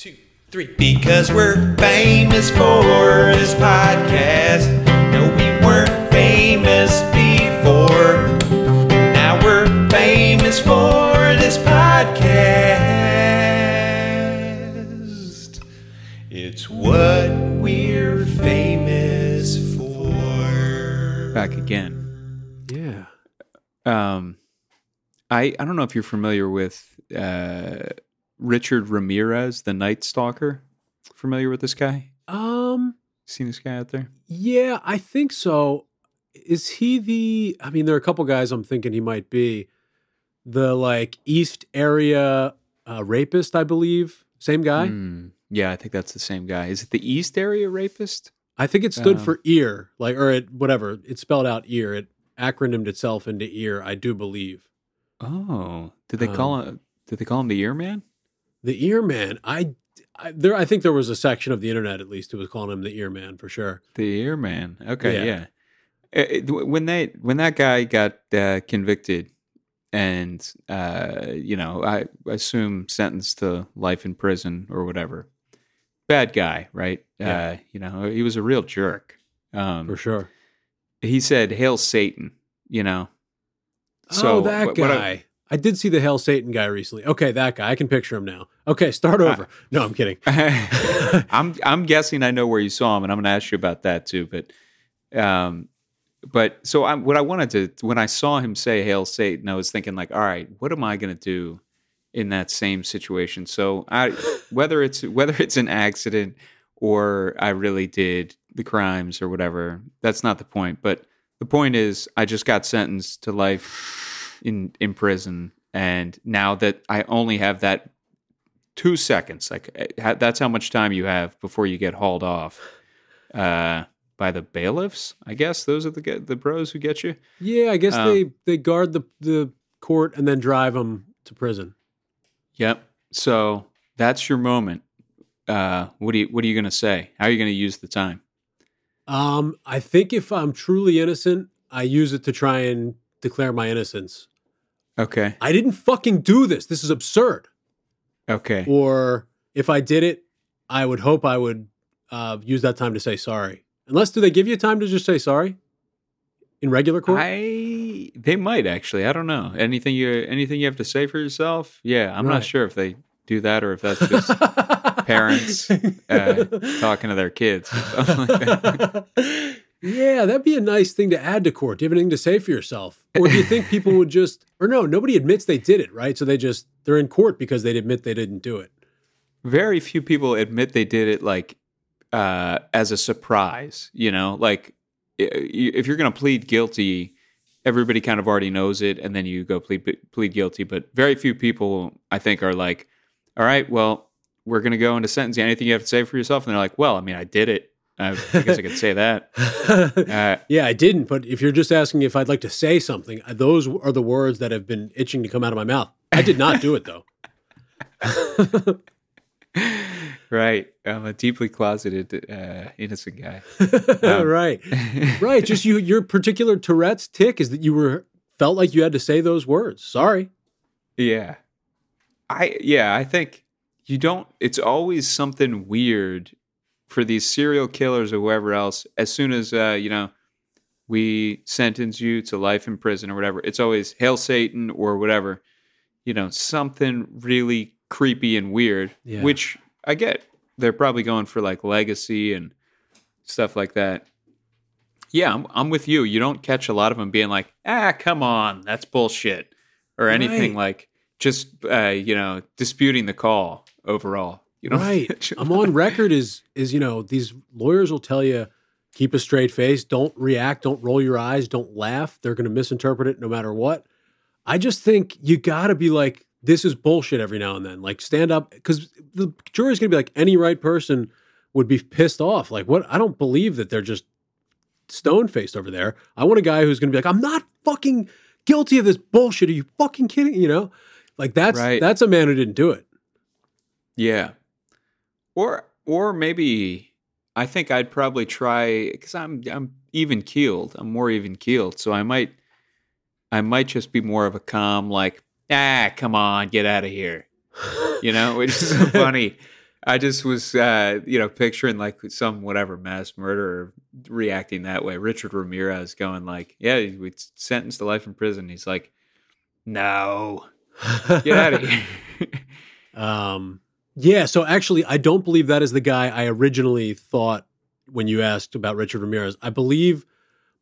two, three. Because we're famous for this podcast. No, we weren't famous before. Now we're famous for this podcast. It's what we're famous for. back again. Yeah. Um, I I don't know if you're familiar with uh, Richard Ramirez, the Night Stalker. Familiar with this guy? Um. Seen this guy out there? Yeah, I think so. Is he the? I mean, there are a couple guys I'm thinking he might be the like East area uh, rapist. I believe same guy. Hmm. yeah, I think that's the same guy. Is it the East Area Rapist? I think it stood Um, for ear, like or it whatever. It spelled out ear. It acronymed itself into ear. I do believe Oh, did they call Um, him? Did they call him the Ear Man? The ear man. I, I there. I think there was a section of the internet at least who was calling him the ear man for sure. The Ear Man. Okay, Yeah. yeah. It- when they when that guy got uh, convicted and uh, you know I assume sentenced to life in prison or whatever, bad guy, right? Yeah. Uh, you know he was a real jerk. Um, For sure. he said, "Hail Satan," you know. oh, that what- what I- guy. I, did see the Hail Satan guy recently. Okay, that guy. I can picture him now. Okay, start over. no, I'm kidding. I'm I'm guessing I know where you saw him, and I'm going to ask you about that too. But, um, but so I, what I wanted to when I saw him say "Hail Satan," I was thinking like, all right, what am I going to do in that same situation? So I whether it's whether it's an accident or I really did the crimes or whatever, that's not the point. But the point is, I just got sentenced to life in in prison, and now that I only have that two seconds. Like eh, that's how much time you have before you get hauled off uh, by the bailiffs. I guess those are the the bros who get you. Yeah, I guess Um, they they guard the the court and then drive them to prison. Yep. So that's your moment. Uh, what do you What are you going to say? How are you going to use the time? Um, I think if I'm truly innocent, I use it to try and declare my innocence. Okay. I didn't fucking do this. This is absurd. Okay. Or if I did it, I would hope I would uh, use that time to say sorry. Unless, do they give you time to just say sorry in regular court? I they might actually. I don't know. Anything you anything you have to say for yourself? Yeah, I'm Right. not sure if they do that or if that's just parents uh, talking to their kids. yeah, that'd be a nice thing to add to court. Do you have anything to say for yourself? Or do you think people would just, or no, nobody admits they did it, right? So they just, they're in court because they'd admit they didn't do it. very few people admit they did it like uh, as a surprise. You know, like if you're going to plead guilty, everybody kind of already knows it, and then you go plead plead guilty. But very few people, I think, are like, "All right, well, we're going to go into sentencing. Anything you have to say for yourself?" And they're like, "Well, I mean, I did it. I guess I could say that." Uh, yeah, I didn't. But if you're just asking if I'd like to say something, those are the words that have been itching to come out of my mouth. I did not do it though. right, I'm a deeply closeted, uh, innocent guy. Um, right. Right. Just you your particular Tourette's tic is that you were felt like you had to say those words. Sorry. Yeah. I yeah, I think you don't it's always something weird for these serial killers or whoever else as soon as uh, you know, we sentence you to life in prison or whatever. It's always hail Satan or whatever. You know, something really creepy and weird, Yeah. which I get. They're probably going for like legacy and stuff like that. Yeah, I'm, I'm with you. You don't catch a lot of them being like, "Ah, come on, that's bullshit," or anything Right. like just uh, you know disputing the call overall. You know, Right. I'm on record is is you know these lawyers will tell you keep a straight face, don't react, don't roll your eyes, don't laugh. They're going to misinterpret it no matter what. I just think you got to be like this is bullshit every now and then. Like stand up cuz the jury's going to be like any right person would be pissed off. Like what I don't believe that they're just stone faced over there. I want a guy who's going to be like I'm not fucking guilty of this bullshit. Are you fucking kidding? You know? Like that's Right. that's a man who didn't do it. Yeah. Or or maybe I think I'd probably try because I'm I'm even keeled. I'm more even keeled, so I might I might just be more of a calm, like ah, come on, get out of here. You know, which is so funny. I just was, uh, you know, picturing like some whatever mass murderer reacting that way. Richard Ramirez going like, "Yeah, we sentenced to life in prison." He's like, "No, get out of here." Um, yeah. So actually, I don't believe that is the guy I originally thought when you asked about Richard Ramirez. I believe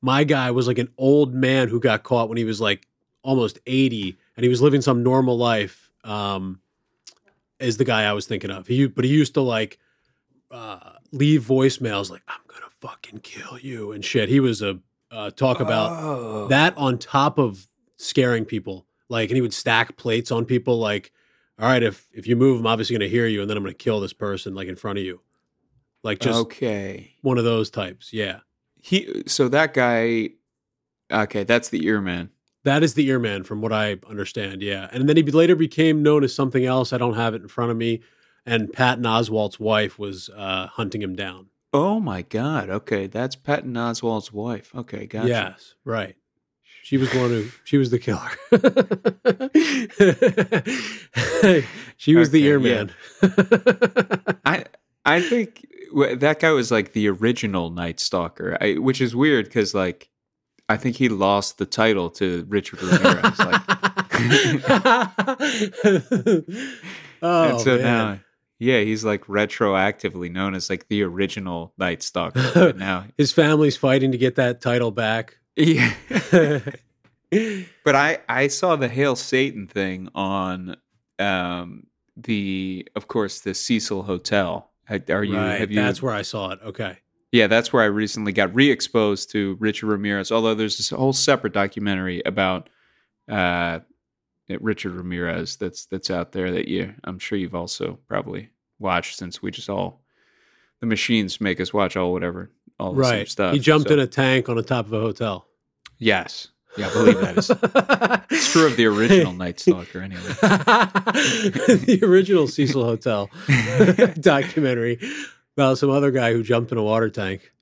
my guy was like an old man who got caught when he was like almost 80 and he was living some normal life. Um, is the guy I was thinking of. He, but he used to like, uh, leave voicemails like, I'm going to fucking kill you and shit. He was a, uh, talk about Oh. that on top of scaring people. Like, and he would stack plates on people like, all right, if if you move, I'm obviously going to hear you, and then I'm going to kill this person like in front of you, like just okay. one of those types. Yeah, He so that guy. Okay, that's the ear man. that is the ear man, from what I understand. Yeah, and then he later became known as something else. I don't have it in front of me. And Patton Oswalt's wife was uh, hunting him down. Oh my god. Okay, that's Patton Oswalt's wife. Okay, gotcha. Yes, right. She was the one who she was the killer. she was the Okay, earman. I I think that guy was like the original Night Stalker, I, which is weird because like I think he lost the title to Richard Ramirez. like, oh and so man. now, yeah, he's like retroactively known as like the original Night Stalker. But now, his family's fighting to get that title back. Yeah. but I I saw the Hail Satan thing on um the of course the Cecil Hotel. Are you right, have you that's where I saw it. Okay. Yeah, that's where I recently got re-exposed to Richard Ramirez. Although there's this whole separate documentary about uh, Richard Ramirez that's that's out there that you I'm sure you've also probably watched since we just all the machines make us watch all whatever all the same stuff. He jumped So- in a tank on the top of a hotel. Yes, yeah, I believe that is it's true of the original Night Stalker anyway. the original Cecil Hotel documentary about some other guy who jumped in a water tank.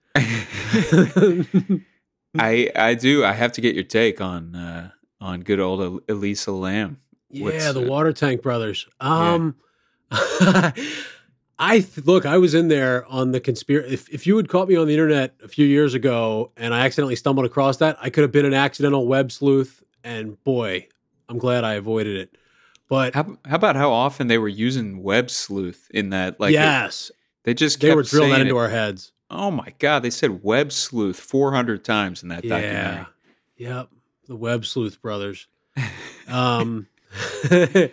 I I do I have to get your take on uh, on good old Elisa Lam. What's, yeah, the uh, Water Tank Brothers. Um, I th- look. I was in there on the conspiracy. If if you had caught me on the internet a few years ago and I accidentally stumbled across that, I could have been an accidental web sleuth. And boy, I'm glad I avoided it. But How, how about how often they were using web sleuth in that? Like, it- yes, they just they were drilling that into it. our heads. Oh my god, they said web sleuth four hundred times in that Yeah. documentary. Yep. The Web Sleuth brothers. Um,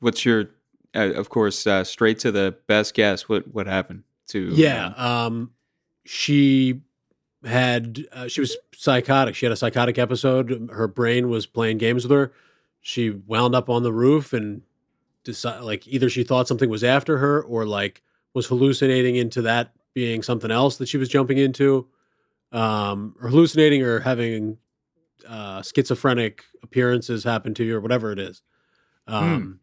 What's your, uh, of course, uh, straight to the best guess? What what happened to? yeah. uh, Um, she had, uh, she was psychotic. She had a psychotic episode. Her brain was playing games with her. She wound up on the roof and decided, like, either she thought something was after her or like was hallucinating into that being something else that she was jumping into, um, or hallucinating or having uh, schizophrenic appearances happen to you or whatever it is. Um,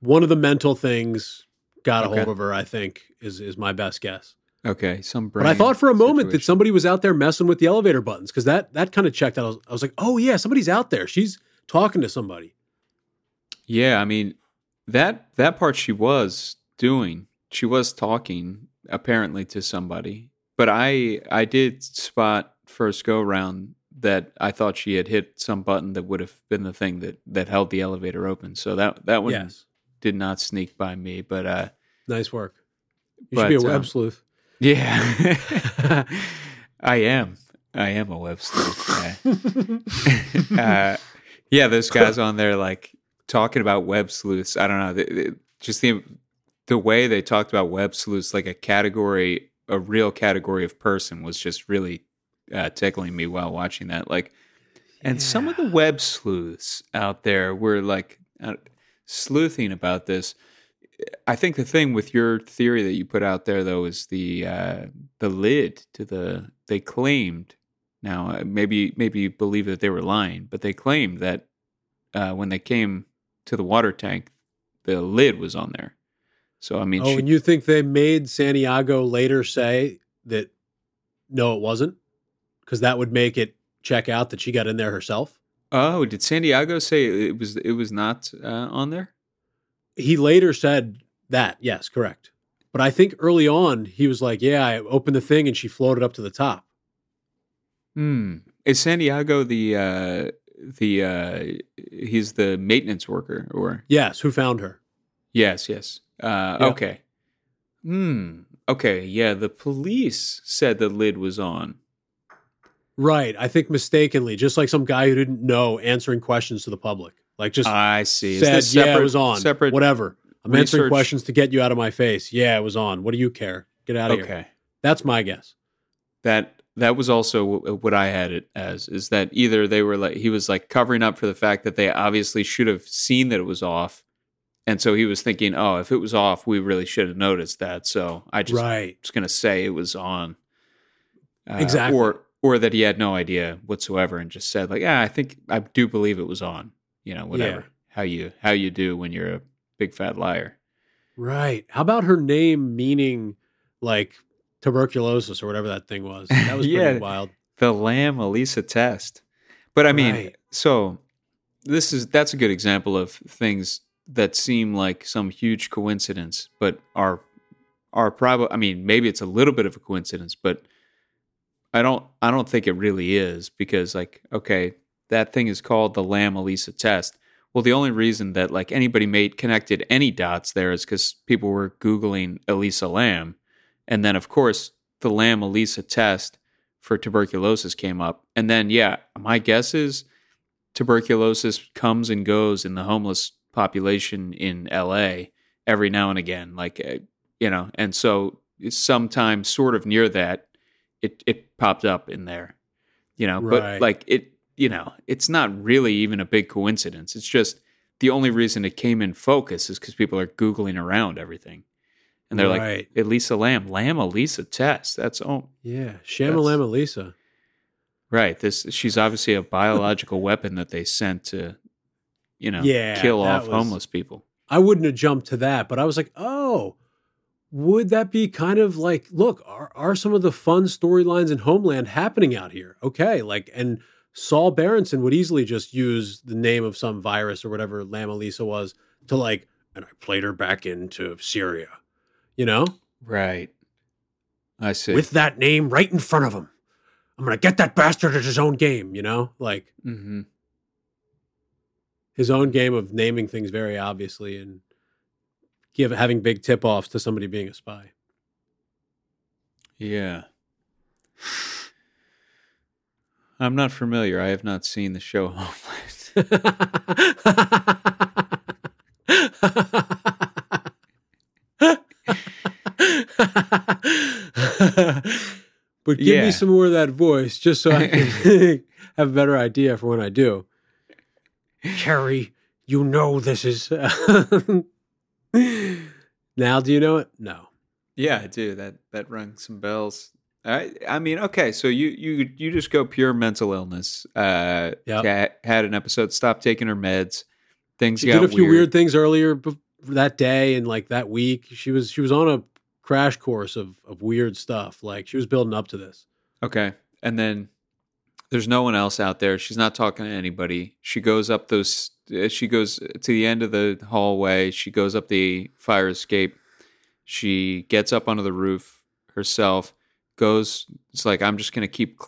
One of the mental things got a Okay. hold of her. I think is is my best guess. okay, some. Brain But I thought for a moment that somebody was out there messing with the elevator buttons because that that kind of checked out. I was, I was like, oh yeah, somebody's out there. She's talking to somebody. Yeah, I mean that that part she was doing. She was talking apparently to somebody. But I I did spot first go round that I thought she had hit some button that would have been the thing that that held the elevator open. So that that one yes, did not sneak by me, but uh nice work. You But, should be a web um, sleuth. yeah. I am. I am a web sleuth. Yeah. uh, yeah, those guys on there like talking about web sleuths. I don't know, they, they- just the the way they talked about web sleuths, like a category, a real category of person, was just really uh, tickling me while watching that. Like, and some of the web sleuths out there were like uh, sleuthing about this. I think the thing with your theory that you put out there, though, is the uh, the lid to the. They claimed now uh, maybe maybe you believe that they were lying, but they claimed that uh, when they came to the water tank, the lid was on there. So I mean, oh, she- and you think they made Santiago later say that no, it wasn't because that would make it check out that she got in there herself. Oh, did Santiago say it was it was not uh, on there? He later said That, yes, correct. But I think early on he was like, "Yeah, I opened the thing and she floated up to the top." Hmm. Is Santiago the uh the uh he's the maintenance worker or Yes, who found her? Yes, yes. Uh Yeah. okay. Hmm. Okay, yeah, the police said the lid was on. Right. I think mistakenly, just like some guy who didn't know answering questions to the public. Like just I see. Is said, this yeah, it separate- was on. Separate Whatever. I'm answering questions to get you out of my face. Yeah, it was on. What do you care? Get out of here. Okay. That's my guess. that that was also what I had it as is that either they were like he was like covering up for the fact that they obviously should have seen that it was off, and so he was thinking, oh, if it was off, we really should have noticed that. So I just right. was going to say it was on, Uh, Exactly. or or that he had no idea whatsoever and just said like, yeah, I think I do believe it was on. You know, whatever Yeah. how you how you do when you're a big fat liar. Right. How about her name meaning like tuberculosis or whatever that thing was? That was pretty Yeah. wild. The LAM-ELISA test. But I mean, Right. so this is that's a good example of things that seem like some huge coincidence, but are are probably. I mean, maybe it's a little bit of a coincidence, but I don't. I don't think it really is because, like, okay, that thing is called the LAM-ELISA test. Well, the only reason that like anybody made connected any dots there is because people were googling Elisa Lam, and then of course the LAM-ELISA test for tuberculosis came up. And then, yeah, my guess is tuberculosis comes and goes in the homeless population in LA every now and again. Like, uh, you know, and so sometimes sort of near that, it, it popped up in there, you know, Right. but like it, you know, it's not really even a big coincidence. It's just the only reason it came in focus is because people are Googling around everything. And they're Right. like, Elisa Lam, Lamb Elisa test. That's oh, Yeah. Shamalama Lisa. Right. This she's obviously a biological weapon that they sent to, you know, Yeah, kill off was- homeless people. I wouldn't have jumped to that, but I was like, oh, would that be kind of like, look, are, are some of the fun storylines in Homeland happening out here? Okay. Like, and Saul Berenson would easily just use the name of some virus or whatever Lama Lisa was to like, and I played her back into Syria, you know, Right. I see. with that name right in front of him. I'm going to get that bastard at his own game, you know, like mm-hmm. his own game of naming things very obviously and give having big tip offs to somebody being a spy. Yeah. I'm not familiar. I have not seen the show Homeland. but give Yeah. me some more of that voice just so I can have a better idea for when I do. Carrie, you know this is. now, do you know it? No. yeah, I do. That that rung some bells. I I mean, okay, so you you you just go pure mental illness. Uh Yep. Had an episode, stopped taking her meds. Things She got did a few weird, weird. things earlier that day and like that week. She was she was on a crash course of of weird stuff. Like she was building up to this. Okay. And then there's no one else out there. She's not talking to anybody. She goes up those, she goes to the end of the hallway. She goes up the fire escape. She gets up onto the roof herself, goes, it's like, I'm just going to keep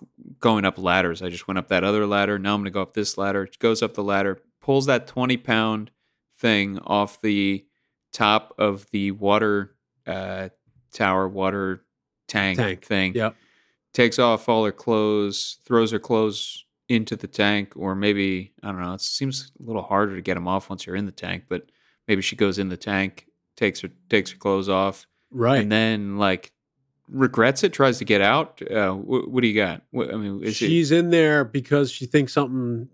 going up ladders. I just went up that other ladder. Now I'm going to go up this ladder. She goes up the ladder, pulls that 20 pound thing off the top of the water uh, tower, water tank, Tank. thing Yep. takes off all her clothes, throws her clothes into the tank, or maybe I don't know. It seems a little harder to get them off once you're in the tank, but maybe she goes in the tank, takes her takes her clothes off, Right. and then like regrets it, tries to get out. Uh, what, what do you got? What, I mean, is it, she's in there because she thinks something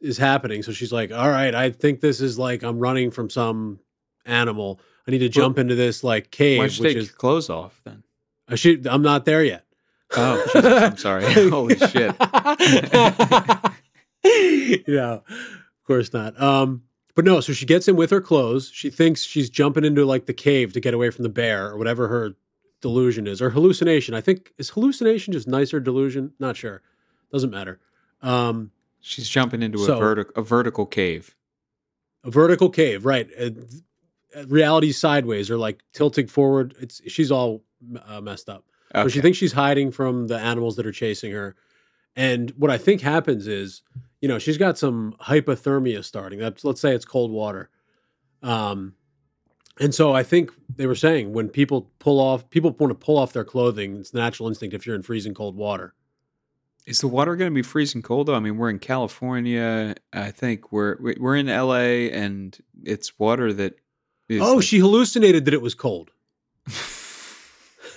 is happening. So she's like, "All right, I think this is like I'm running from some animal. I need to jump into this like cave, why don't you which take is your clothes off then? I should. I'm not there yet. Oh, Jesus, I'm sorry. Holy shit. yeah, of course not. Um, but no, so she gets in with her clothes. She thinks she's jumping into like the cave to get away from the bear or whatever her delusion is or hallucination. I think is hallucination just nicer delusion? Not sure. Doesn't matter. Um, She's jumping into So- a vertical a vertical cave. a vertical cave, right? And, uh, reality's sideways or like tilting forward. It's she's all uh, messed up. So she thinks she's hiding from the animals that are chasing her. And what I think happens is, you know, she's got some hypothermia starting. That's let's say it's cold water. Um, and so I think they were saying when people pull off, people want to pull off their clothing. It's natural instinct if you're in freezing cold water. Is the water going to be freezing cold though? I mean, we're in California. I think we're we- we're in LA, and it's water that. Is oh, she hallucinated that it was cold.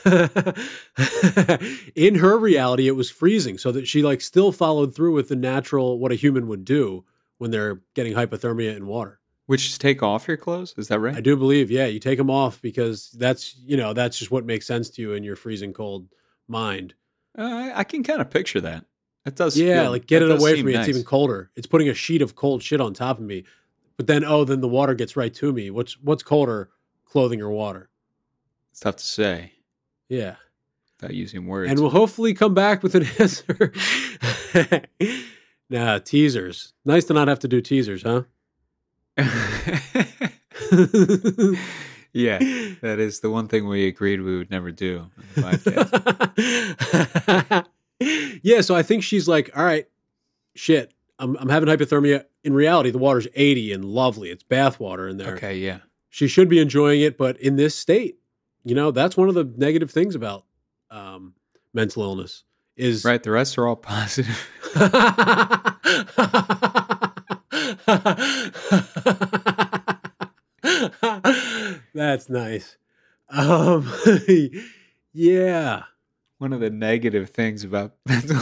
in her reality, it was freezing, so that she like still followed through with the natural what a human would do when they're getting hypothermia in water. Which is take off your clothes? Is that right? I do believe, yeah, you take them off because that's you know that's just what makes sense to you in your freezing cold mind. Uh, I, can kind of picture that. It does. Yeah, feel- like get it away from me. nice. It's even colder. It's putting a sheet of cold shit on top of me. But then oh, then the water gets right to me. What's what's colder, clothing or water? It's tough to say Yeah. without using words. And we'll hopefully come back with an answer. nah, teasers. Nice to not have to do teasers, huh? yeah, that is the one thing we agreed we would never do on the podcast. yeah, so I think she's like, all right, shit, I'm, I'm having hypothermia. In reality, the water's 80 and lovely. It's bath water in there. okay, yeah. She should be enjoying it, but in this state, you know, that's one of the negative things about um, mental illness is Right, the rest are all positive. That's nice. Um, yeah. One of the negative things about mental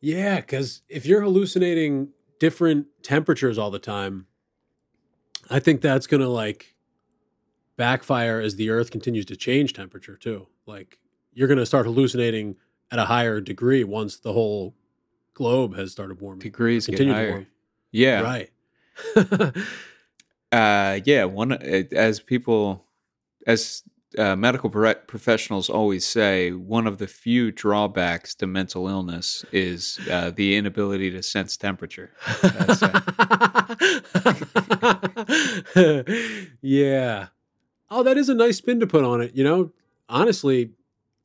yeah, because if you're hallucinating different temperatures all the time, I think that's going to like backfire as the earth continues to change temperature too. Like you're going to start hallucinating at a higher degree once the whole globe has started warming. degrees Continue to warm. Yeah, Right. uh, yeah. One as people, as uh, medical pro- professionals always say, one of the few drawbacks to mental illness is uh, the inability to sense temperature. Yeah. Oh, that is a nice spin to put on it. You know, honestly,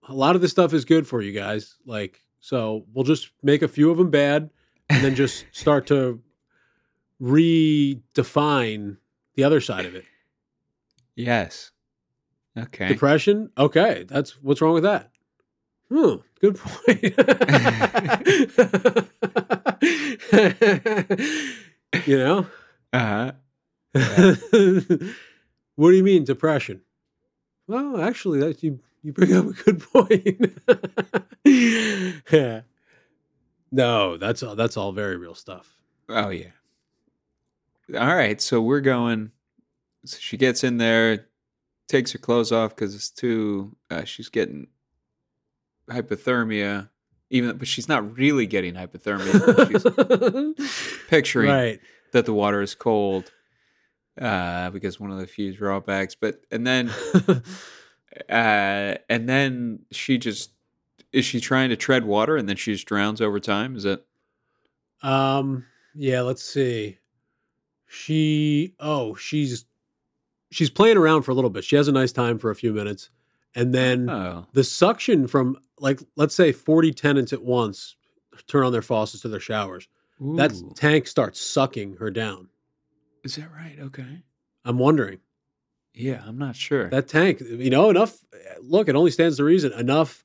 a lot of this stuff is good for you guys. Like, so we'll just make a few of them bad and then just start to redefine the other side of it. Yes. Okay. Depression? Okay. That's what's wrong with that? Hmm. Good point. you know? Uh-huh. what do you mean depression? Well, actually, that you you bring up a good point. yeah. No, that's all. That's all very real stuff. Oh yeah. All right, so we're going. So she gets in there, takes her clothes off because it's too. Uh, she's getting hypothermia, even but she's not really getting hypothermia. she's picturing right. that the water is cold, uh, because one of the few drawbacks. But and then, uh, and then she just is she trying to tread water and then she just drowns over time? Is it? um. Yeah. Let's see. She. Oh, she's she's playing around for a little bit. She has a nice time for a few minutes, and then oh the suction from like let's say 40 tenants at once turn on their faucets to their showers. That tank starts sucking her down. Is that right? Okay. i'm wondering. Yeah, I'm not sure. that tank you know enough look it only stands to reason enough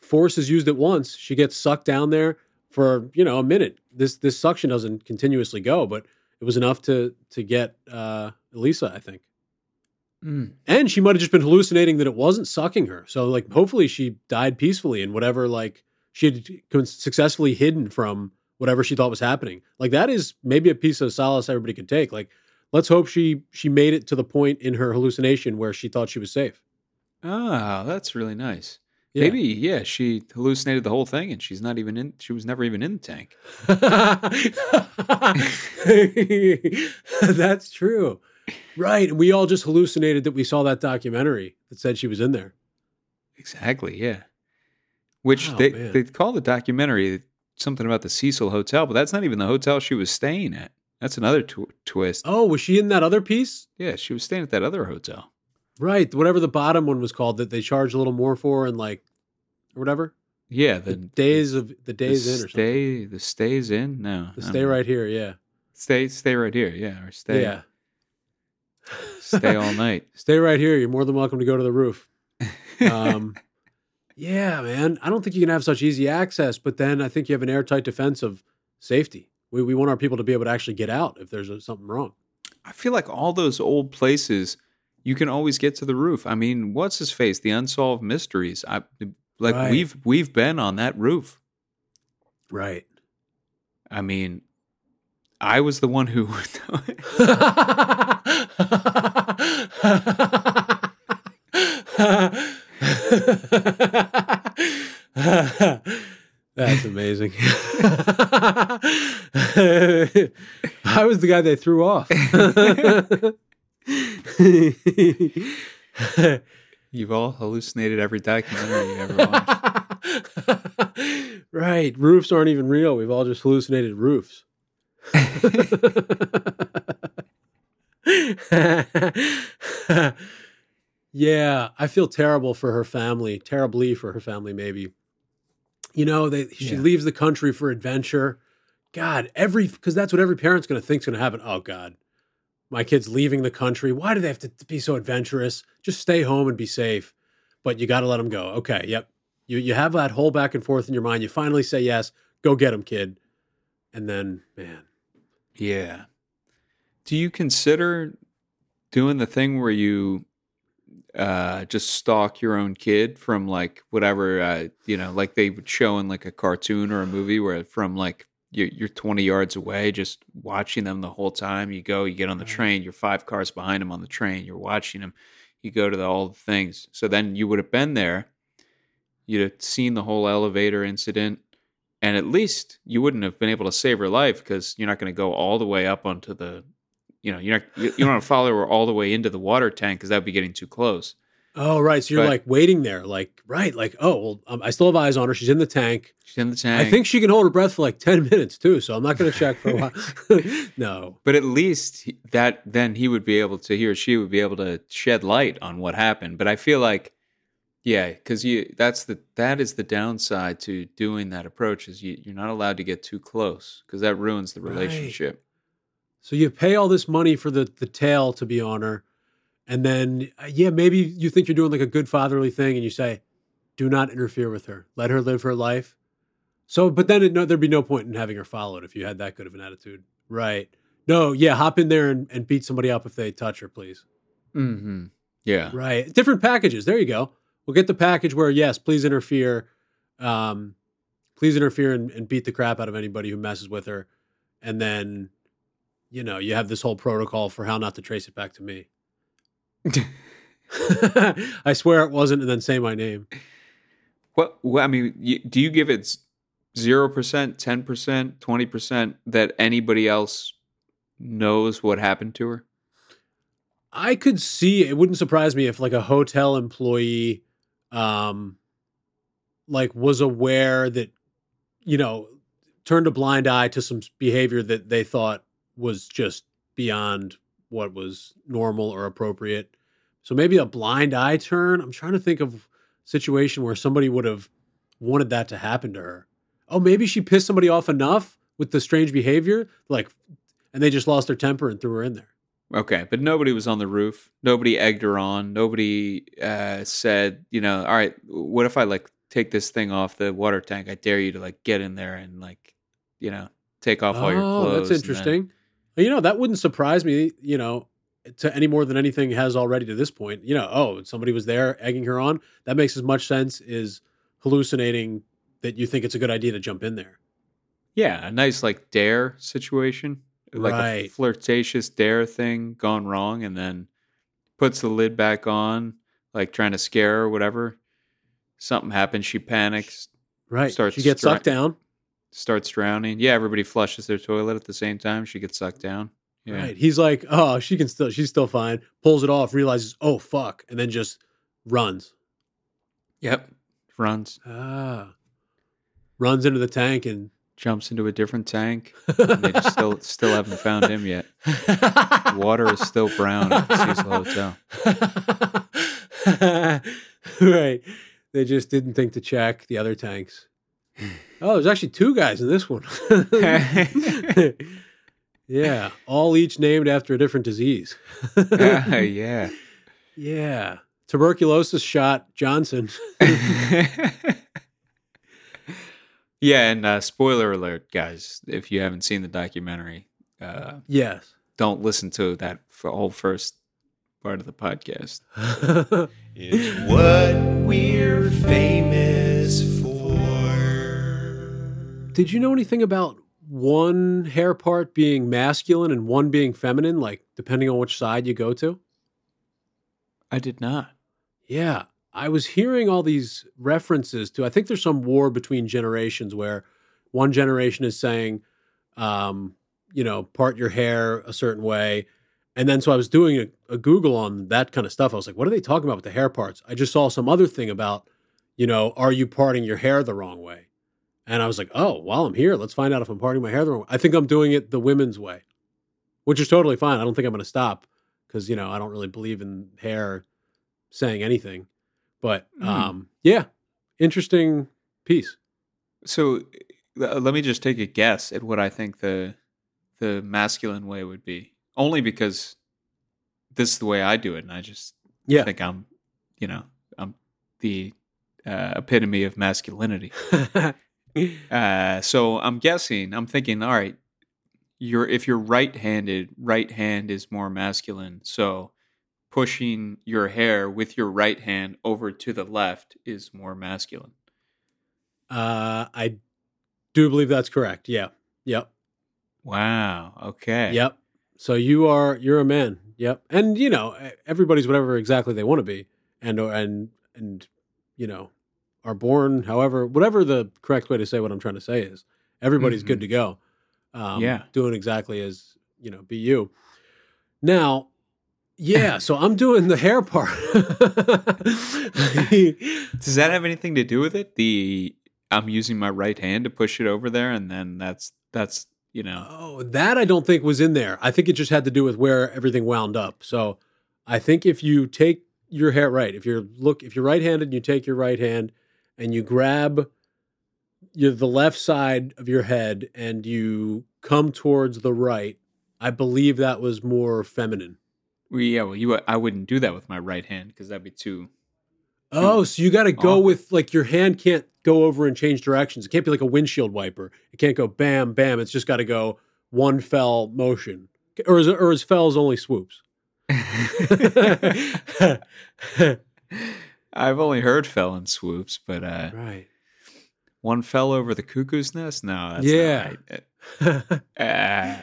force is used at once. She gets sucked down there for you know a minute. This this suction doesn't continuously go but it was enough to to get uh elisa i think Mm. and she might have just been hallucinating that it wasn't sucking her. So like hopefully she died peacefully in whatever like she had successfully hidden from whatever she thought was happening. Like that is maybe a piece of solace everybody could take. Like let's hope she she made it to the point in her hallucination where she thought she was safe. Oh, that's really nice. Yeah. Maybe, yeah, she hallucinated the whole thing and she's not even in, she was never even in the tank. That's true. Right. And we all just hallucinated that we saw that documentary that said she was in there. Exactly, yeah. Which Oh, they, man. they call the documentary something about the Cecil Hotel, but that's not even the hotel she was staying at. That's another tw- twist. Oh, was she in that other piece? Yeah, she was staying at that other hotel. Right, whatever the bottom one was called that they charged a little more for, and like, or whatever. Yeah, The, the, days of the the days in or something. stay the stays in. No, The stay know. right here. Yeah, Stay stay right here. Yeah, or stay yeah. Stay all night. Stay right here. You're more than welcome to go to the roof. Um, yeah, man. I don't think you can have such easy access, but then I think you have an airtight defense of safety. We, we want our people to be able to actually get out if there's a, something wrong. I feel like all those old places, you can always get to the roof. I mean, what's his face? The unsolved mysteries. I like Right. we've we've been on that roof. Right. I mean, I was the one who. That's amazing. I was the guy they threw off. You've all hallucinated every documentary you ever watched. right. Roofs aren't even real. We've all just hallucinated roofs. yeah, I feel terrible for her family, terribly for her family, maybe. You know, they, she Yeah. leaves the country for adventure. God, every, because that's what every parent's going to think is going to happen. Oh, God, my kid's leaving the country. Why do they have to be so adventurous? Just stay home and be safe. But you got to let them go. Okay, yep. You, you have that whole back and forth in your mind. You finally say yes. Go get him, kid. And then, man, Yeah. Do you consider doing the thing where you uh just stalk your own kid from like whatever uh you know like they would show in like a cartoon or a movie where from like you're, you're 20 yards away just watching them the whole time? You go you get on the train you're five cars behind them on the train you're watching them you go to the, all the things. So then you would have been there you'd have seen the whole elevator incident and at least you wouldn't have been able to save her life because you're not going to go all the way up onto the you know you're not you, you don't want to follow her all the way into the water tank because that would be getting too close Oh, right. So you're But- like waiting there, like, right. Like, oh, well, um, I still have eyes on her. She's in the tank. she's in the tank I think she can hold her breath for like 10 minutes too. So I'm not going to check for a while. no. but at least that then he would be able to he or she would be able to shed light on what happened but i feel like yeah because you that's the that is the downside to doing that approach is you, you're not allowed to get too close because that ruins the Right. relationship So you pay all this money for the, the tail to be on her. And then, uh, yeah, maybe you think you're doing like a good fatherly thing and you say, do not interfere with her. Let her live her life. So, but then it, no, there'd be no point in having her followed if you had that good of an attitude. Right. No, yeah, hop in there and, and beat somebody up if they touch her, please. mm-hmm yeah Right. Different packages. There you go. We'll get the package where, yes, please interfere. Um, please interfere and, and beat the crap out of anybody who messes with her. And then, you know, you have this whole protocol for how not to trace it back to me. I swear it wasn't, and then say my name. What, what I mean, you, do you give it zero percent, ten percent, twenty percent that anybody else knows what happened to her? I could see it wouldn't surprise me if like a hotel employee um like was aware that you know turned a blind eye to some behavior that they thought was just beyond what was normal or appropriate. So maybe a blind eye turn. I'm trying to think of situation where somebody would have wanted that to happen to her. Oh, maybe she pissed somebody off enough with the strange behavior like and they just lost their temper and threw her in there. Okay, but nobody was on the roof. Nobody egged her on. Nobody uh, said, you know, all right, what if I like take this thing off the water tank? I dare you to like get in there and like, you know, take off all your clothes. Oh, that's and then- interesting. You know, that wouldn't surprise me, you know, to any more than anything has already to this point. You know, oh, somebody was there egging her on. That makes as much sense as hallucinating that you think it's a good idea to jump in there. yeah, a nice like dare situation, like a flirtatious dare thing gone wrong, and then puts the lid back on, like trying to scare her, or whatever. Something happens. She panics, Right. Starts she gets sucked down. starts drowning. Yeah, everybody flushes their toilet at the same time. She gets sucked down. Yeah. Right. He's like, oh, she can still, she's still fine. Pulls it off, realizes, oh, fuck. And then just runs. Yep. Runs. Ah. Runs into the tank and jumps into a different tank. And they just still still haven't found him yet. Water is still brown at the Cecil Hotel. right. They just didn't think to check the other tanks. Oh, there's actually two guys in this one. yeah, all each named after a different disease. Uh, yeah. yeah. Tuberculosis shot Johnson. Yeah, and uh, spoiler alert, guys, if you haven't seen the documentary, uh, yes. don't listen to that for whole first part of the podcast. It's what we're famous for. Did you know anything about one hair part being masculine and one being feminine, like depending on which side you go to? I did not. Yeah. I was hearing all these references to, I think there's some war between generations where one generation is saying, um, you know, part your hair a certain way. And then so I was doing a, a Google on that kind of stuff. I was like, what are they talking about with the hair parts? I just saw some other thing about, you know, are you parting your hair the wrong way? And I was like, oh, while I'm here, let's find out if I'm parting my hair the wrong way. I think I'm doing it the women's way, which is totally fine. I don't think I'm going to stop because, you know, I don't really believe in hair saying anything. But Mm. um, yeah, interesting piece. So uh, let me just take a guess at what I think the the masculine way would be. Only because this is the way I do it, and I just Yeah. think I'm, you know, I'm the uh, epitome of masculinity. Uh, so I'm guessing, I'm thinking, all right, you're if you're right-handed, right hand is more masculine. So pushing your hair with your right hand over to the left is more masculine. uh, I do believe that's correct. Yeah. Yep. Wow. Okay. Yep. So you are you're a man. Yep. And you know everybody's whatever exactly they want to be, and and and you know are born however whatever the correct way to say what I'm trying to say is. Everybody's good to go. Um, Yeah. Doing exactly as you know. Be you. Now. Yeah, so I'm doing the hair part. Does that have anything to do with it? The I'm using my right hand to push it over there, and then that's that's you know Oh, that I don't think was in there. I think it just had to do with where everything wound up. So I think if you take your hair right, if you're look if you're right-handed and you take your right hand and you grab your the left side of your head and you come towards the right, I believe that was more feminine. Well, yeah. Well, you I wouldn't do that with my right hand because that'd be too. Oh, so you got to go with like your hand can't go over and change directions. It can't be like a windshield wiper. It can't go bam bam. It's just got to go one fell motion. Or is it, or is fells only swoops? I've only heard fell in swoops, but uh, right. one fell over the cuckoo's nest. No, that's Yeah. Not right. Uh,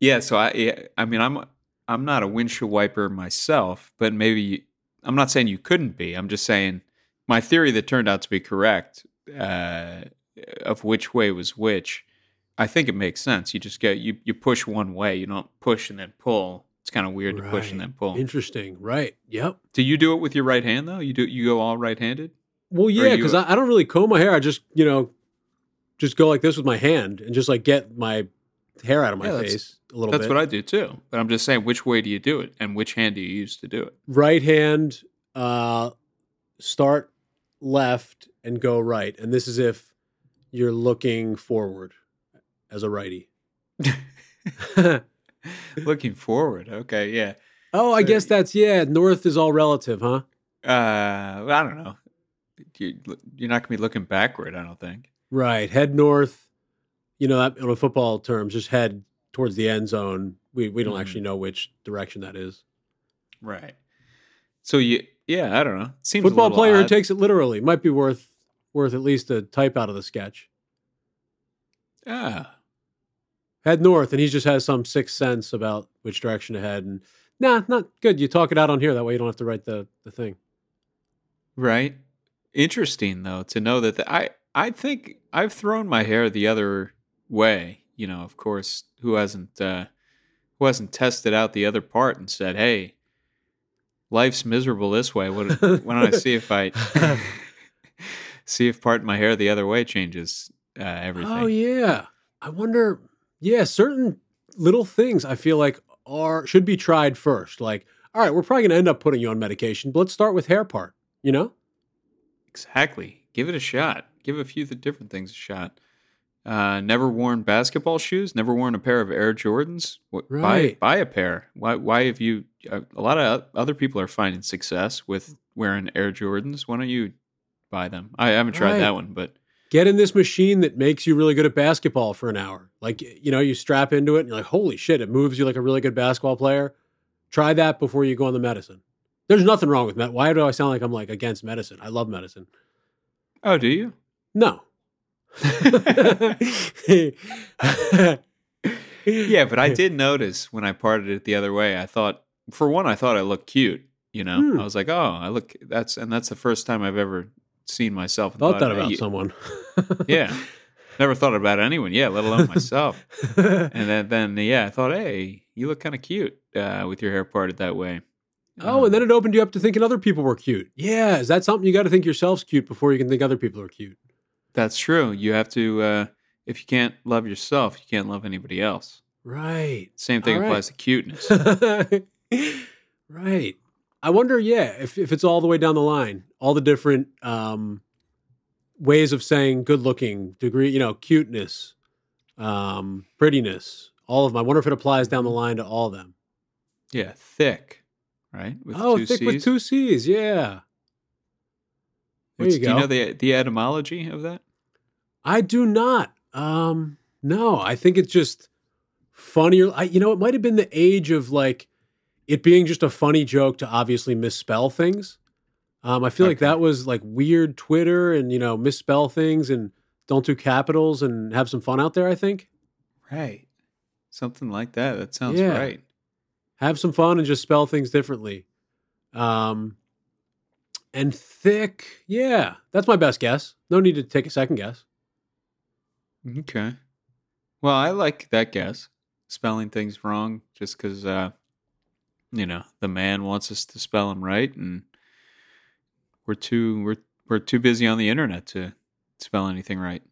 yeah. So I, yeah, I mean, I'm I'm not a windshield wiper myself, but maybe you, I'm not saying you couldn't be. I'm just saying my theory that turned out to be correct uh, of which way was which. I think it makes sense. You just get you you push one way. You don't push and then pull. It's kind of weird to push and then pull. Interesting. Right. Yep. Do you do it with your right hand though? You do you go all right handed? Well, yeah, because I, I don't really comb my hair. I just, you know, just go like this with my hand and just like get my hair out of my Yeah, face a little That's bit. what I do too. But I'm just saying, which way do you do it, and which hand do you use to do it? right hand, uh, start left and go right. And this is if you're looking forward as a righty. Looking forward. Okay, yeah. oh, I So- guess that's, yeah, north is all relative, huh? Uh, I don't know. You're not gonna be looking backward. I don't think. Right. Head north. You know, that, on football terms, just head towards the end zone. We, we don't Mhm. actually know which direction that is. Right. So you, yeah, I don't know. Seems a football player who takes it literally might be worth worth at least a type out of the sketch. Ah, Head north, and he just has some sixth sense about which direction to head. And nah, not good. You talk it out on here. That way, you don't have to write the the thing. right. Interesting though to know that the, I I think I've thrown my hair the other way. You know, of course, who hasn't uh, who hasn't tested out the other part and said, "Hey, life's miserable this way. What, why don't I see if I see if parting my hair the other way changes uh, everything?" Oh yeah, I wonder. Yeah, certain little things I feel like are should be tried first. Like, all right, we're probably going to end up putting you on medication, but let's start with hair part. You know? Exactly. Give it a shot. Give a few different things a shot. Uh, never worn basketball shoes. Never worn a pair of Air Jordans. What, Right. Buy buy a pair. Why why have you? A a lot of other people are finding success with wearing Air Jordans. Why don't you buy them? I haven't tried Right. that one, but Get in this machine that makes you really good at basketball for an hour. Like, you know, you strap into it and you're like, holy shit, it moves you like a really good basketball player. Try that before you go on the medicine. There's nothing wrong with med. Why do I sound like I'm like against medicine? I love medicine. oh, do you? No. yeah, but I did notice when I parted it the other way. I thought, for one, I thought I looked cute. You know, Hmm. I was like, oh, I look. That's and that's the first time I've ever seen myself. and thought that about someone. Yeah, never thought about anyone. Yeah, let alone myself. and then, then yeah, I thought, hey, you look kind of cute uh, with your hair parted that way. oh, and then it opened you up to thinking other people were cute. Yeah, is that something you got to think yourself's cute before you can think other people are cute? That's true. You have to. Uh, if you can't love yourself, you can't love anybody else. Right. Same thing right. applies to cuteness. right. I wonder, yeah, if, if it's all the way down the line, all the different um, ways of saying good looking, degree, you know, cuteness, um, prettiness, all of them. I wonder if it applies down the line to all of them. yeah, thick, right? With oh, thick C's. with two C's. Yeah. There What's- you do you know the the etymology of that? I do not. Um, no, I think it's just funnier. I, you know, it might have been the age of like it being just a funny joke to obviously misspell things. Um, I feel like that was like weird Twitter and you know misspell things and don't do capitals and have some fun out there. I think Right. Something like that. That sounds Yeah. right. have some fun and just spell things differently. Um, and thick, yeah, that's my best guess. No need to take a second guess. Okay. Well, I like that guess. Spelling things wrong just because, uh, you know, the man wants us to spell them right, and we're too we're we're too busy on the internet to spell anything right.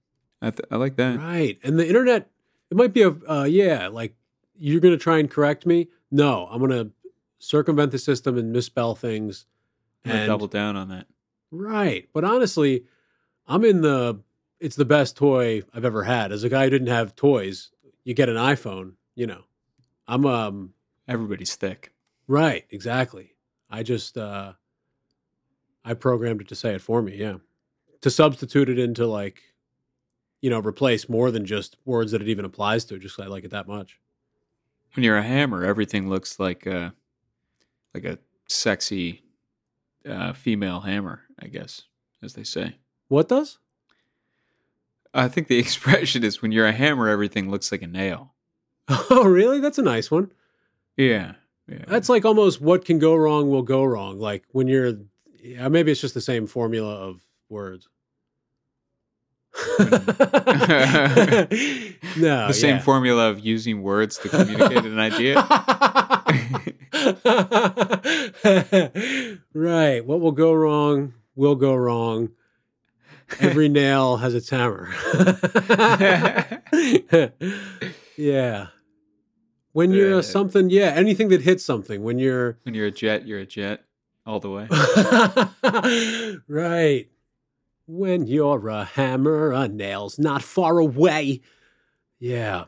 I th- I like that. Right. And the internet, it might be a, uh, yeah, like you're going to try and correct me. No, I'm going to circumvent the system and misspell things. And, double down on that. right. But honestly, I'm in the, it's the best toy I've ever had. As a guy who didn't have toys, you get an iPhone, you know, I'm, um, Everybody's thick. right. Exactly. I just, uh, I programmed it to say it for me. Yeah. To substitute it into like, you know, replace more than just words that it even applies to, just I like it that much. When you're a hammer, everything looks like a like a sexy uh, female hammer. I guess, as they say. What does? I think the expression is when you're a hammer, everything looks like a nail. Oh, really? That's a nice one. Yeah. Yeah. That's like almost what can go wrong will go wrong. Like when you're, yeah, maybe it's just the same formula of words. Hmm. no, the same yeah. formula of using words to communicate an idea. right. What will go wrong will go wrong. Every nail has its hammer. yeah. When you're Yeah. something, yeah, anything that hits something. When you're when you're a jet, you're a jet all the way. right. When you're a hammer, a nail's not far away. Yeah.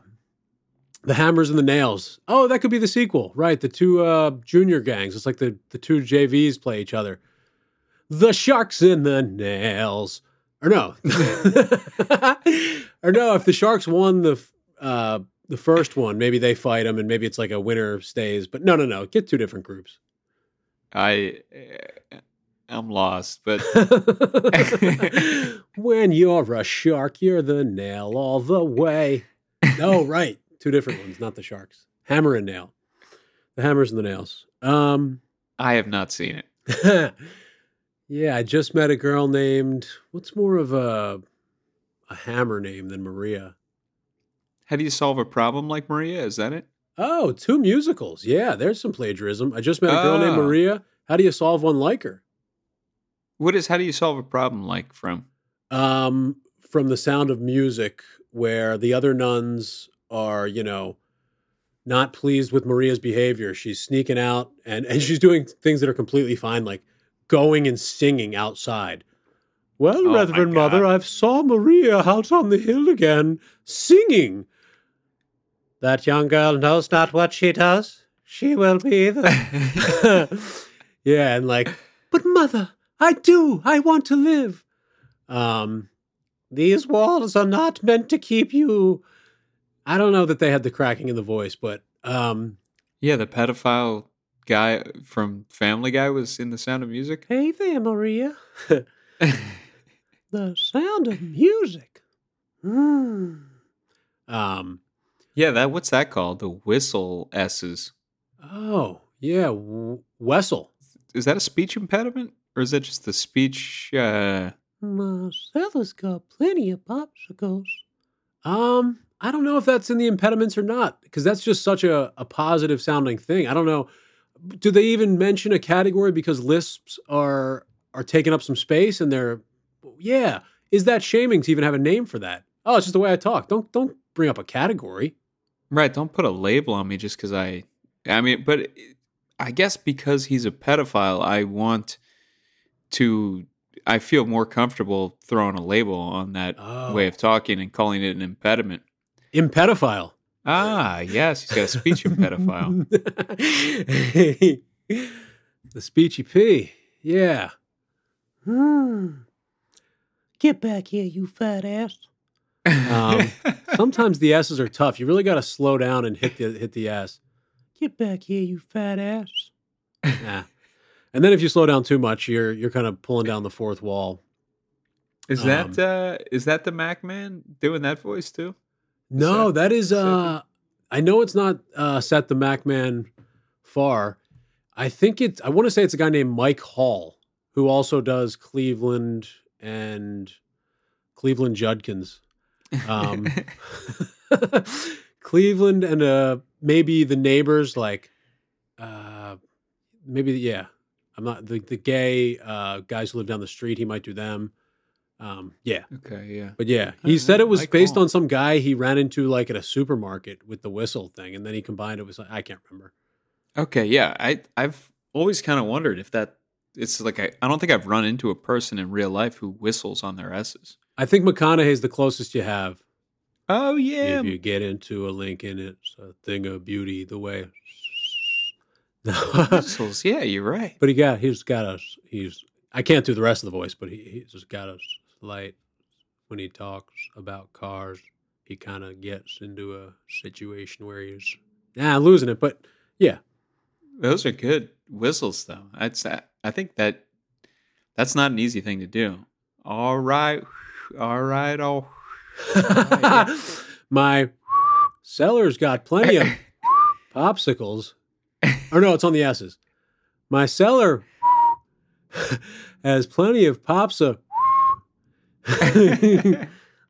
The hammers and the nails. Oh, that could be the sequel. Right. The two uh, junior gangs. It's like the, the two JVs play each other. The sharks and the nails. Or no. or no, if the sharks won the uh, the first one, maybe they fight them and maybe it's like a winner stays. But no, no, no. Get two different groups. I, uh, I'm lost, but when you're a shark, you're the nail all the way. No, right. Two different ones, not the sharks. Hammer and nail. The hammers and the nails. Um, I have not seen it. Yeah, I just met a girl named what's more of a a hammer name than Maria. How do you solve a problem like Maria? Is that it? Oh, two musicals. Yeah, there's some plagiarism. I just met a girl named Oh. Maria. How do you solve one like her? What is? How do you solve a problem like from? Um, from the sound of music where the other nuns are, you know, not pleased with Maria's behavior. She's sneaking out and, and she's doing things that are completely fine, like going and singing outside. Well, Oh, Reverend Mother, I've saw Maria out on the hill again, singing. That young girl knows not what she does. She will be the yeah, and like, but mother, I do. I want to live. Um, these walls are not meant to keep you. I don't know that they had the cracking in the voice, but um, yeah, the pedophile guy from Family Guy was in The Sound of Music. hey there, Maria. the sound of music. Hmm. Um. yeah, that what's that called? The whistle S's. Oh yeah, w- Wessel. Is that a speech impediment, or is that just the speech? Uh, Marcella's got plenty of popsicles. Um, I don't know if that's in the impediments or not, because that's just such a, a positive sounding thing. I don't know. Do they even mention a category because lisps are are taking up some space and they're yeah. Is that shaming to even have a name for that? Oh, it's just the way I talk. Don't don't bring up a category. right. Don't put a label on me just because I. I mean, but I guess because he's a pedophile, I want to. I feel more comfortable throwing a label on that Oh. way of talking and calling it an impediment. Impedophile. Ah, yes, he's got a speech impediment. the speechy P. Yeah. Hmm. Get back here, you fat ass. Um, Sometimes the S's are tough. You really got to slow down and hit the hit the S. Get back here, you fat ass. Nah. And then if you slow down too much, you're you're kind of pulling down the fourth wall. Is Um, that uh is that the Mac man doing that voice too? No, that that is uh I know it's not uh set the Macman far. I think it's I want to say it's a guy named Mike Hall who also does Cleveland and Cleveland Judkins. Um Cleveland and uh maybe the neighbors like uh maybe yeah. I'm not the the gay uh guys who live down the street, he might do them. Um yeah. okay, yeah. But yeah, he said it was Mike based Hall. on some guy he ran into like at a supermarket with the whistle thing, and then he combined it with I can't remember. Okay, yeah. I I've always kind of wondered if that it's like I, I don't think I've run into a person in real life who whistles on their S's. I think McConaughey's the closest you have. Oh yeah. If you get into a Lincoln, it's a thing of beauty. The way, whistles. Yeah, you're right. but he got he's got us. he's I can't do the rest of the voice, but he, he's just got a slight when he talks about cars. He kind of gets into a situation where he's nah losing it, but yeah, Those are good whistles though. That's I think that that's not an easy thing to do. All right. All right. All My seller's got plenty of popsicles. Or no, it's on the S's. My seller has plenty of popsa.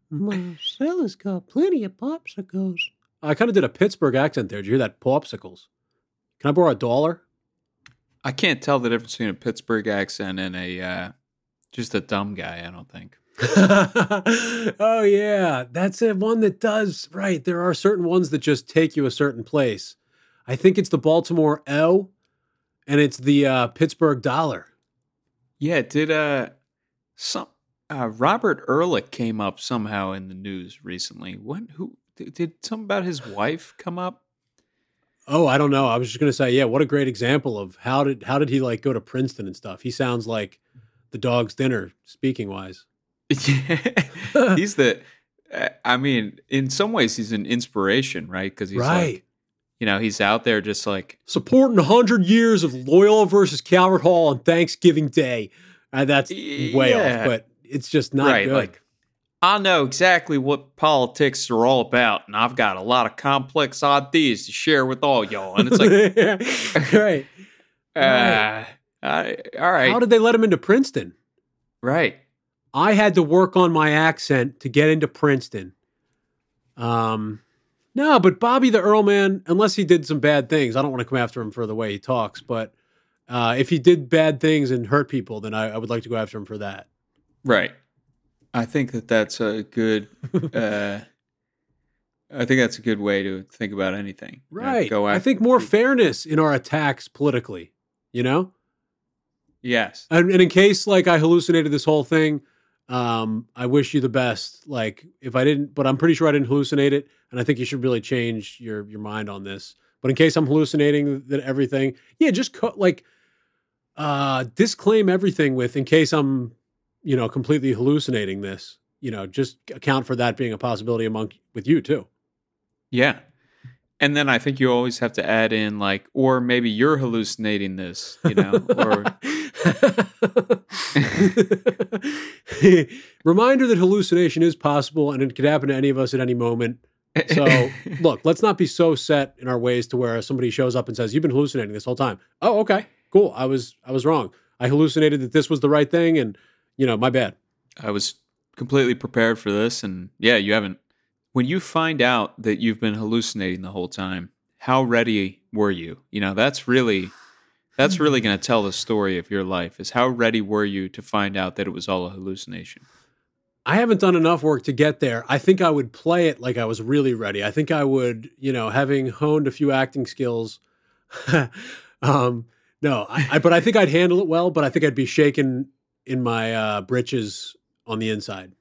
My cellar's got plenty of popsicles. I kind of did a Pittsburgh accent there. Did you hear that? Popsicles. Can I borrow a dollar? I can't tell the difference between a Pittsburgh accent and a uh, just a dumb guy. I don't think. oh yeah, that's a one that does right. There are certain ones that just take you a certain place. I think it's the Baltimore L, and it's the uh, Pittsburgh dollar. Yeah, did uh some uh Robert Ehrlich came up somehow in the news recently. What who did, something about his wife come up? Oh, I don't know. I was just gonna say, yeah, what a great example of how did how did he like go to Princeton and stuff. He sounds like the dog's dinner, speaking wise. Yeah. he's the I mean, in some ways he's an inspiration, right? Cuz he's right. like you know, he's out there just like Supporting 100 years of Loyola versus Calvert Hall on Thanksgiving Day. Uh, that's way yeah. off, but it's just not right, good. like I know exactly what politics are all about, and I've got a lot of complex ideas to share with all y'all. And it's like, right. uh, Right. I, all right, How did they let him into Princeton? right. I had to work on my accent to get into Princeton. Um, no, but Bobby the Earl man, unless he did some bad things, I don't want to come after him for the way he talks. But uh, if he did bad things and hurt people, then I, I would like to go after him for that. Right. I think that that's a good uh, I think that's a good way to think about anything. You know, Right. Go I think more fairness in our attacks politically, you know? Yes. And, and in case like I hallucinated this whole thing, um, I wish you the best. Like if I didn't, but I'm pretty sure I didn't hallucinate it, and I think you should really change your your mind on this. But in case I'm hallucinating that everything, yeah, just co- like uh, disclaim everything with in case I'm, you know, completely hallucinating this. You know, just account for that being a possibility among with you too. Yeah. And then I think you always have to add in like, or maybe you're hallucinating this, you know, or Reminder that hallucination is possible and it could happen to any of us at any moment. So, look, let's not be so set in our ways to where somebody shows up and says, "You've been hallucinating this whole time." Oh, okay, cool. I was I was wrong. I hallucinated that this was the right thing, and you know, my bad. I was completely prepared for this. And yeah, you haven't. When you find out that you've been hallucinating the whole time, how ready were you? You know, that's really. That's really going to tell the story of your life. Is how ready were you to find out that it was all a hallucination? I haven't done enough work to get there. I think I would play it like I was really ready. I think I would, you know, having honed a few acting skills. um, no, I, I, but I think I'd handle it well. But I think I'd be shaken in my uh, britches on the inside.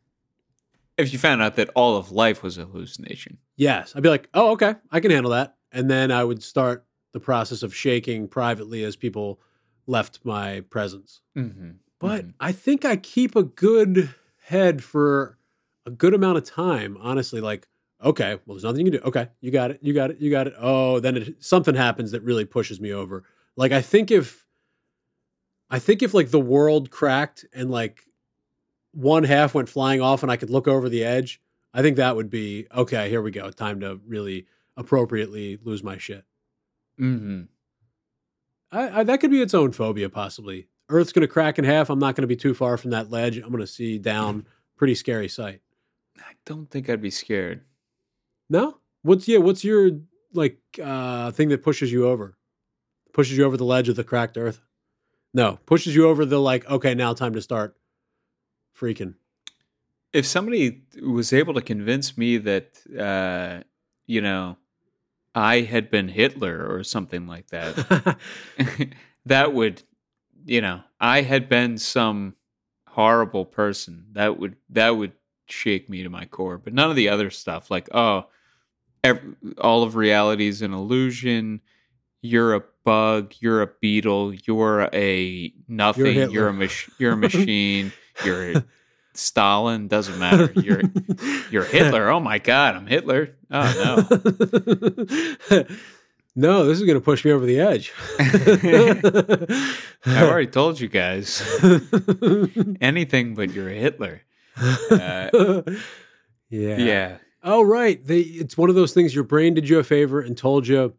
If you found out that all of life was a hallucination, Yes, I'd be like, oh, okay, I can handle that, and then I would start the process of shaking privately as people left my presence. mm-hmm. But I think I keep a good head for a good amount of time. Honestly, like, okay, well, there's nothing you can do. Okay, you got it, you got it, you got it. Oh, then it, something happens that really pushes me over. Like, I think if, I think if like the world cracked and like one half went flying off and I could look over the edge, I think that would be okay. Here we go. Time to really appropriately lose my shit. mm-hmm. I, I, that could be its own phobia, possibly. Earth's going to crack in half. I'm not going to be too far from that ledge. I'm going to see down. Pretty scary sight. I don't think I'd be scared. No, what's yeah? What's your like uh thing that pushes you over? Pushes you over the ledge of the cracked Earth? No, pushes you over the like. Okay, now time to start freaking. if somebody was able to convince me that uh you know i had been hitler or something like that that would you know i had been some horrible person that would that would shake me to my core but none of the other stuff like oh ev- all of reality is an illusion you're a bug you're a beetle you're a nothing Hitler. you're, a mach- you're a machine you're Stalin doesn't matter. You're you're Hitler. Oh my God, I'm Hitler. Oh no. no, this is going to push me over the edge. I already told you guys anything but you're Hitler. Uh, yeah. yeah, Oh, right. They, it's one of those things your brain did you a favor and told you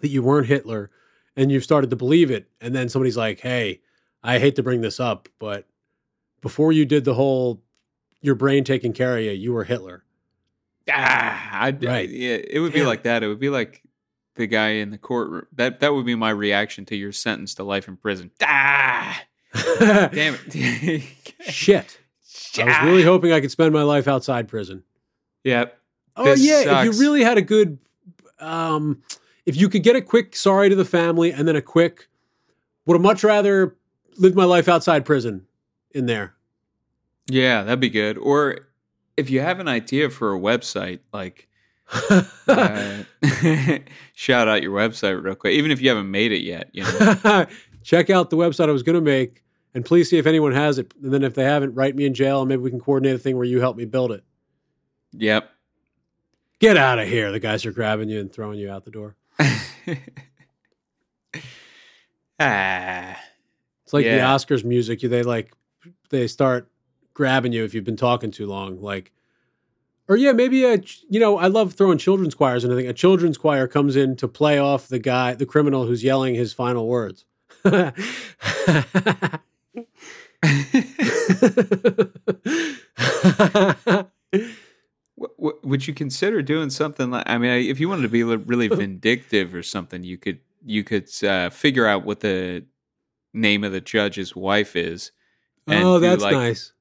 that you weren't Hitler, and you've started to believe it. And then somebody's like, hey, I hate to bring this up, but before you did the whole your brain taking care of you, you were Hitler. ah, I'd, Right. yeah, it would be Damn like that. It would be like the guy in the courtroom. That that would be my reaction to your sentence to life in prison. Ah, damn it. Shit. I was really hoping I could spend my life outside prison. yeah. Oh This yeah, if you really had a good um if you could get a quick sorry to the family and then a quick would have much rather lived my life outside prison in there. Yeah, that'd be good. Or if you have an idea for a website, like uh, shout out your website real quick, even if you haven't made it yet. You know, Check out the website I was going to make and please see if anyone has it. And then if they haven't, write me in jail and maybe we can coordinate a thing where you help me build it. yep. Get out of here. The guys are grabbing you and throwing you out the door. ah, It's like the Oscars music. They like they start grabbing you if you've been talking too long. Like, or yeah, maybe a you know I love throwing children's choirs and I think a children's choir comes in to play off the guy, the criminal who's yelling his final words. W- would you consider doing something like? I mean, if you wanted to be really vindictive or something, you could you could uh, figure out what the name of the judge's wife is. and oh, that's like, nice.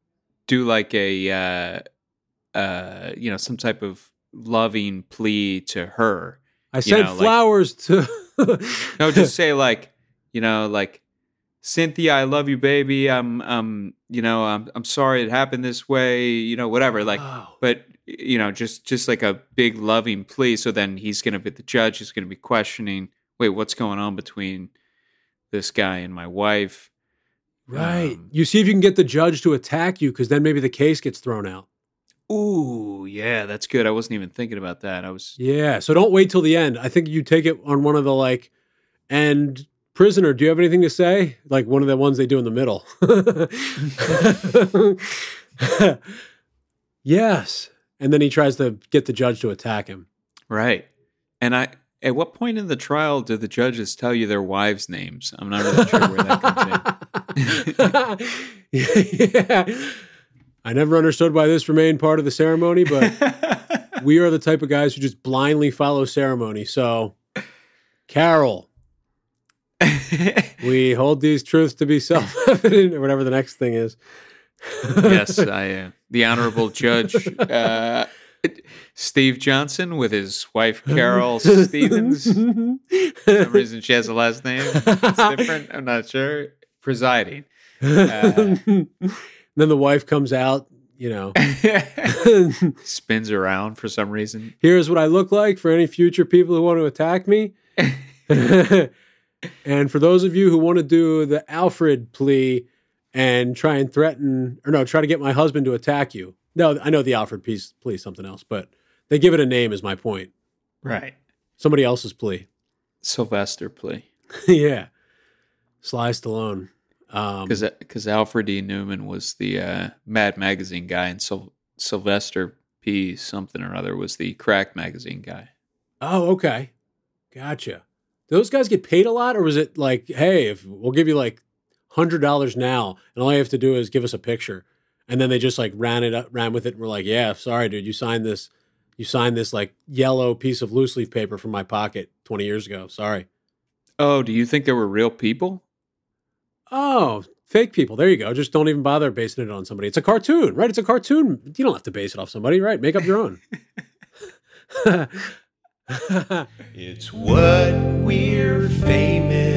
Do like a uh, uh, you know some type of loving plea to her. I sent know, like- flowers to. No, just say like, you know, like Cynthia, I love you, baby. I'm, um, you know, I'm, I'm sorry it happened this way. You know, whatever. Like, Wow. but you know, just, just like a big loving plea. So then he's gonna be the judge. He's gonna be questioning. Wait, what's going on between this guy and my wife? Right. Um, you see if you can get the judge to attack you because then maybe the case gets thrown out. Ooh, yeah, that's good. I wasn't even thinking about that. I was. Yeah. So don't wait till the end. I think you take it on one of the like, and prisoner, do you have anything to say? Like one of the ones they do in the middle. yes. And then he tries to get the judge to attack him. Right. And I at what point in the trial do the judges tell you their wives' names? I'm not really sure where that comes yeah. I never understood why this remained part of the ceremony, but we are the type of guys who just blindly follow ceremony. So, Carol, we hold these truths to be self evident, or whatever the next thing is. Yes, I am. the honorable judge uh, Steve Johnson with his wife Carol Stevens. For some reason she has a last name. It's different. I'm not sure. Presiding. Uh, then the wife comes out, you know. Spins around for some reason. Here's what I look like for any future people who want to attack me. and for those of you who want to do the Alfred plea and try and threaten, or no, try to get my husband to attack you. No, I know the Alfred piece, plea is something else, but they give it a name, is my point. Right. Somebody else's plea. Sylvester plea. yeah. Sly Stallone. Um, because because Alfred E. Neuman was the uh, Mad Magazine guy, and Syl- Sylvester P. something or other was the Crack Magazine guy. oh, okay. Gotcha. Those guys get paid a lot, or was it like, hey, if we'll give you like hundred dollars now, and all you have to do is give us a picture, and then they just like ran it up, ran with it, and we're like, yeah, sorry, dude, you signed this, you signed this like yellow piece of loose leaf paper from my pocket twenty years ago. Sorry. Oh, do you think there were real people? Oh, fake people. There you go. Just don't even bother basing it on somebody. It's a cartoon, right? It's a cartoon. You don't have to base it off somebody, right? Make up your own. It's what we're famous